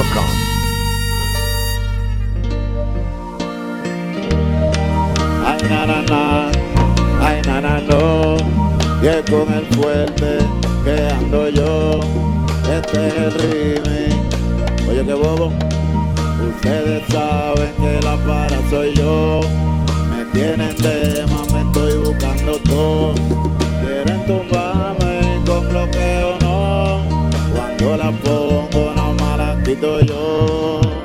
Ay, na, na, na, ay, na, na, no. Es con el fuerte que ando yo. Este es. Oye, qué bobo. Ustedes saben que la para soy yo. Me tienen más, me estoy buscando todo. Quieren tumbarme con bloqueo, no. Cuando la no más la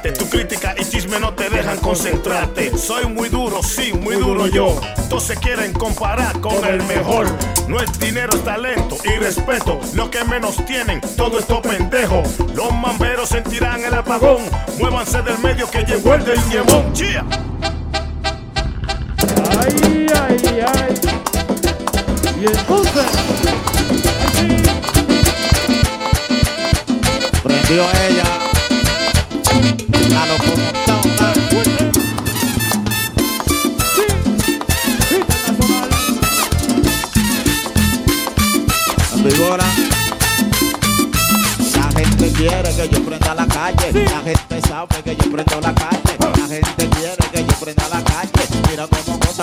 tu crítica y chisme no te dejan concentrarte. Soy muy duro, sí, muy duro yo. Entonces quieren comparar con el mejor. No es dinero, es talento y respeto. Lo que menos tienen, todo esto pendejo. Los mamberos sentirán el apagón. Muévanse del medio que llegó el del ñemón. Chía. Ay, ay, ay. Y entonces, así. prendió ella.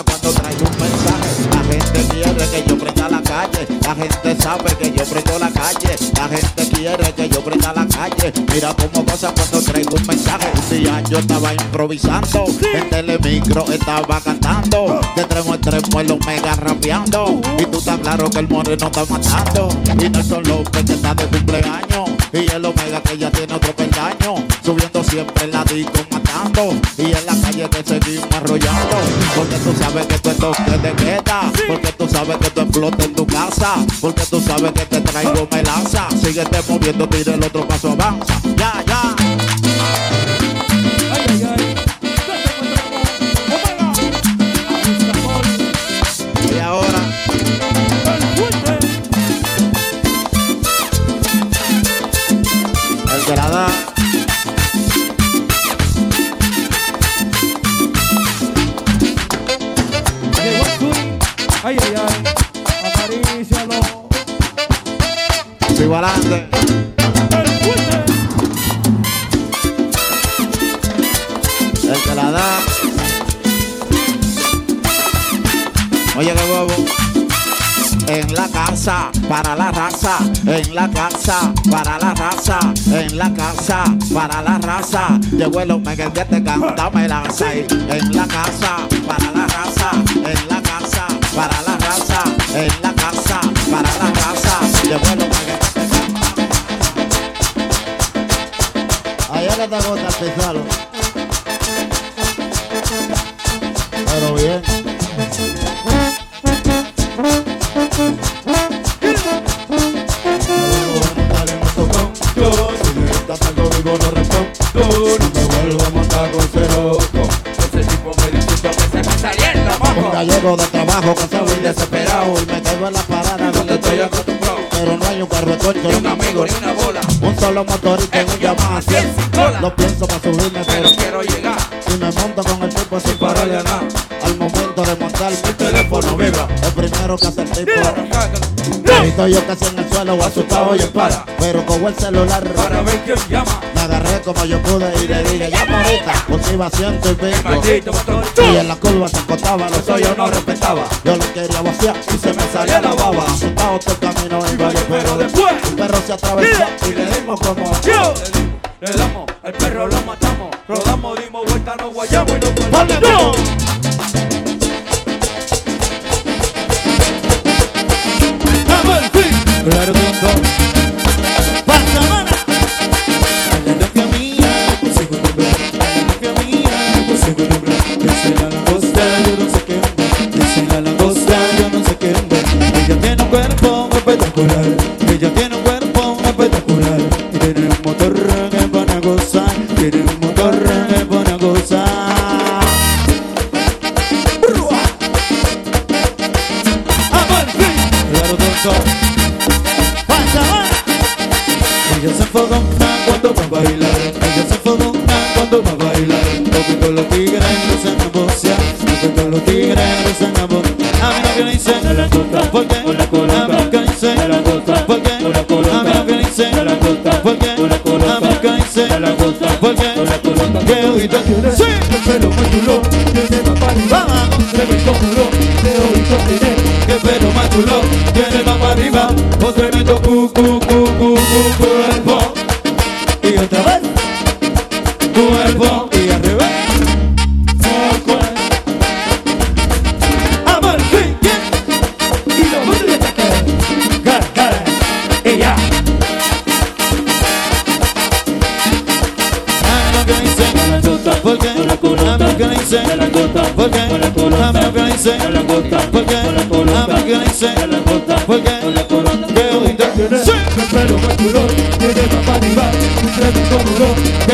Cuando traigo un mensaje. La gente quiere que yo prenda la gente sabe que yo prendo la calle. La gente quiere que yo prenda la calle. Mira cómo goza cuando traigo un mensaje. Un día yo estaba improvisando. En telemicro estaba cantando. De extremo a extremo el omega rapeando. Y tú estás claro que el moreno está matando. Y Nelson López que está de cumpleaños. Y el omega que ya tiene otro peldaño. Subiendo siempre en la disco matando. Y en la calle que seguimos arrollando. Porque tú sabes que tú esto que te queda. Porque tú sabes que en tu casa. Porque tú sabes que te traigo melaza. Síguete moviendo, tira el otro paso, avanza. Ya, ya. El que la da. Oye, qué bobo. En la casa, para la raza. En la casa, para la raza. En la casa, para la raza. Llegó el hombre que te canta, me lanza. Y En la casa, para la raza. En la casa, para la raza. En la casa, para la raza. Llegó el hombre que te canta. Allá le está gota pesado. Pero bien. Un gallego de trabajo cansado y desesperado y me caigo en la parada donde estoy acostumbrado. Pero no hay un carro de corcho, ni un amigo, ni una bola. Un solo motorista en un 100. Lo pienso para subirme, pero quiero llegar. y me monto con el tipo sin pararle nada. Al momento de montar mi teléfono vibra. El primero que hace el tipo. Estoy yo casi en el suelo, asustado y en para. Pero con el celular Para ver quién llama. me agarré como yo pude y le dije, llama ahorita. Pues iba ciento y pico. Y en la curva se acostaba, los hoyos no respetaba. Yo le quería vaciar y se me salía la baba. Asustado todo el camino en valle, pero después un perro se atravesó y le dimos como. Yo. Le damos, al perro lo matamos. Rodamos, dimos vuelta, nos guayamos y nos ¡Ponle colamos. no! Claro, Fogona cuando va a bailar, ella se cuando va a bailar. Porque con los tigres no se negocia, porque con los tigres no se negocia. A mí no que le dice, ¿por qué? A mí no que le dice, ¿por qué? A mí no que le dice, ¿por qué? A mí no que le dice, ¿por qué? ¿Qué oído? Sí, El pelo más chulo. Cuerpo y al revés. Amor, sí, yeah. Y lo vuelve a atacar. Cara, cara, ella. A mí no que le dice, ¿por qué? A mí no que le dice, ¿por qué? A mí no que le dice, ¿por qué? A mí no que le dice,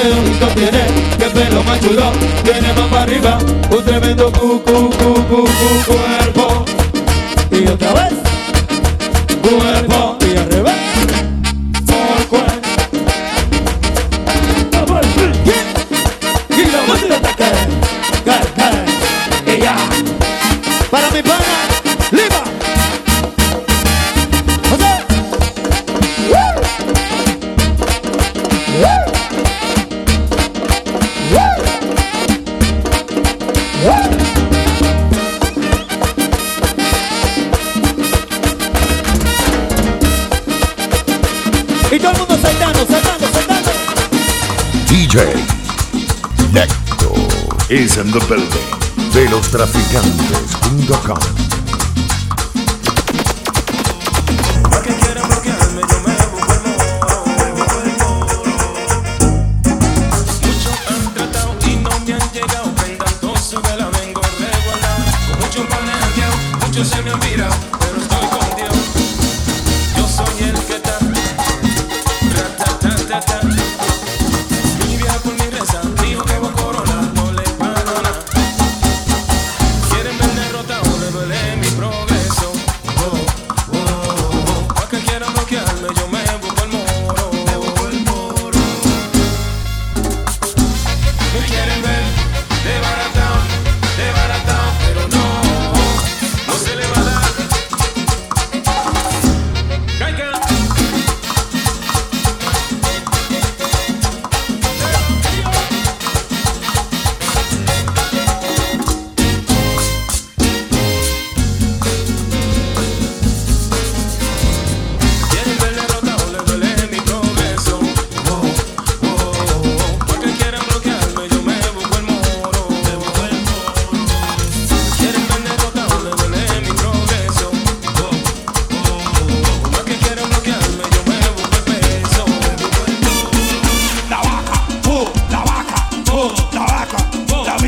bonito tiene, qué pelo más chulo. Tiene más para arriba, un tremendo cu, cu, cu, cu, cu, in the building.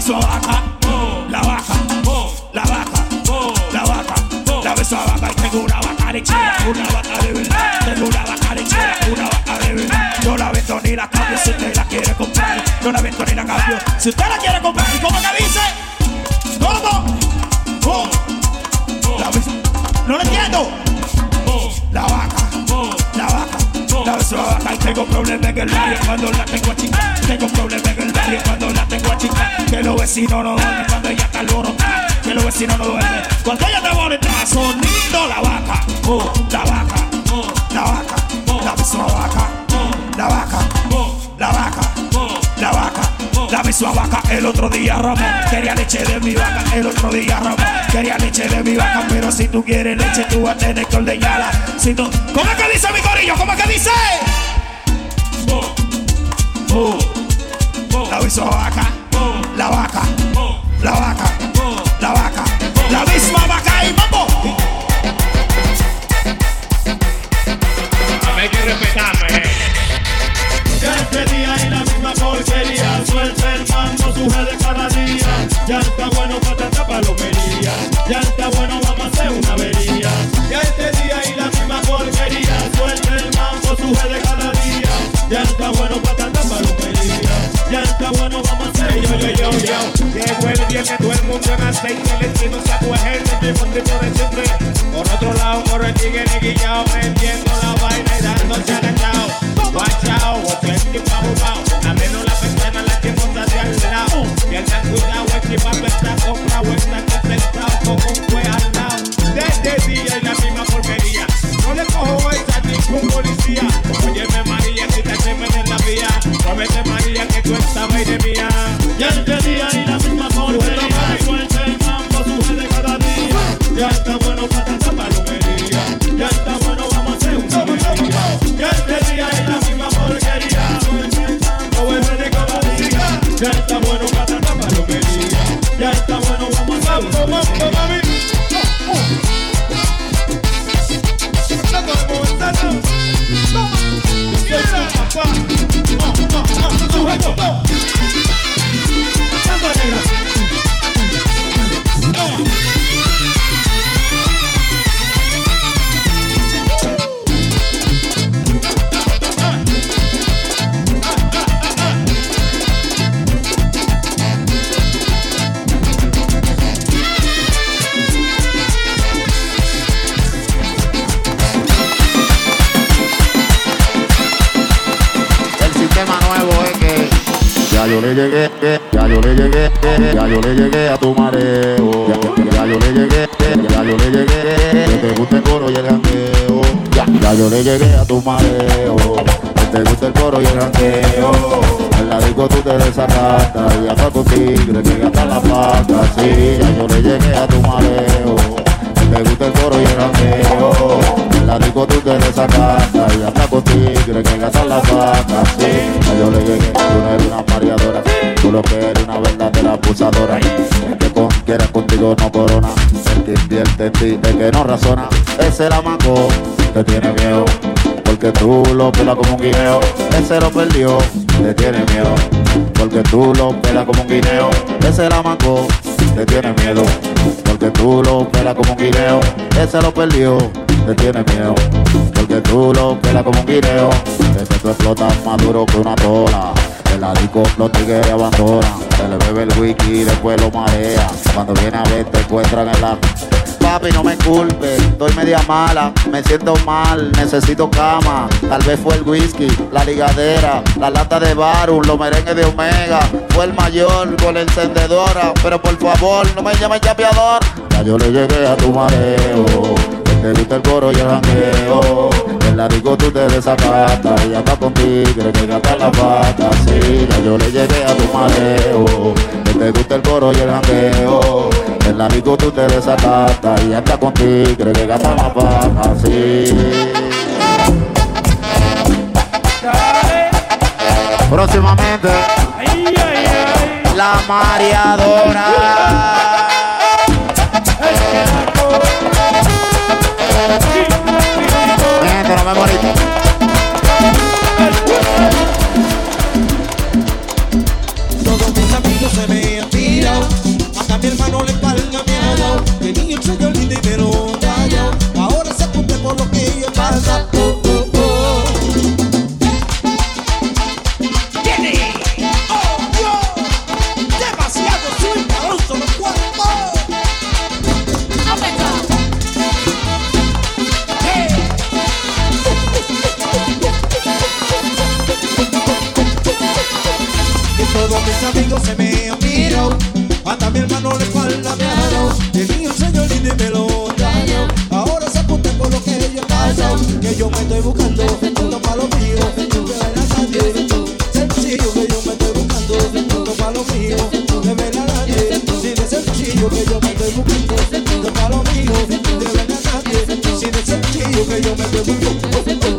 beso oh, la vaca, oh, la vaca, oh, la vaca, la beso a vaca y tengo una vaca lechera, una vaca de verdad, tengo una vaca lechera, una vaca de verdad. No la vendo ni la cambio si usted la quiere comprar, no la vendo ni la cambio si usted la quiere comprar. Vecinos no duermen cuando ella está alborotada. Que los vecinos no duermen. Cuando ella está alborotada. Sonido la vaca, oh, la vaca, oh, la vaca, la misma vaca, la vaca, la vaca, la vaca. La misma vaca. El otro día Ramón Quería leche de mi vaca. El otro día Ramón Quería leche de mi vaca. Pero si tú quieres leche tú vas a tener que ordeñarla. Si tú... ¿Cómo es que dice mi corillo? ¿Cómo es que dice? La misma vaca el se acuerda el mismo tipo de siempre. Por otro lado, corre tigre guillao, le llegué, ya yo le llegué, ya yo le llegué a tu mareo. Ya, yo le llegué, ya yo le llegué, que te gusta el coro y el jangueo. Ya, yo le llegué a tu mareo. Que te gusta el coro y el jangueo. En la disco tú te desacatas y hasta con tigre que gasta la pata. Sí, ya yo le llegué a tu mareo. Que te gusta el coro y el jangueo. En la disco tú te desacatas y hasta con tigre que gasta la pata. Sí, ya yo le llegué. Tú no eres una. Lo que eres una verdadera abusadora. El que con, quiere contigo no corona. El que invierte en ti, el que no razona. Ese la manco que tiene miedo. Porque tú lo pelas como un guineo. Ese lo perdió, te tiene miedo. Porque tú lo pelas como un guineo. Ese la manco te tiene miedo. Porque tú lo pelas como un guineo. Ese lo perdió, te tiene miedo. Porque tú lo pelas como un guineo. Ese tú explotas más duro que una tola. El disco los tigres abandonan. Se le bebe el whisky y después lo marea. Cuando viene a ver te encuentran en la Papi, no me culpes, estoy media mala, me siento mal, necesito cama. Tal vez fue el whisky, la ligadera, la lata de Baru, los merengues de Omega. Fue el mayor con la encendedora, pero por favor, no me llames chapeador. Ya yo le llegué a tu mareo, te gusta el coro y el jangueo. En la tú te desacatas y anda con tigre que gasta la pata. Sí, ya yo le llegué a tu mareo, que te gusta el coro y el jangueo. En la tú te desacatas y anda con tigre que gasta la pata. Sí. Próximamente, la mareadora. Gente, no me bonito. Todos mis amigos se me han tirado, hasta mi hermano le ha dado. De niño se yo lindo y me lo callado, ahora se cumple por lo que yo amigos se me han mirado, hasta mi hermano le falta claro. El mío señor y me lo daño. Ahora se apunta por lo que yo paso, que yo me estoy buscando, uno para lo mío, de veras a Dios. Sencillo que yo me estoy buscando, uno lo mío, de veras a Si sencillo que yo me estoy buscando, uno para lo mío, de veras a Dios. Si de sencillo que yo me estoy buscando,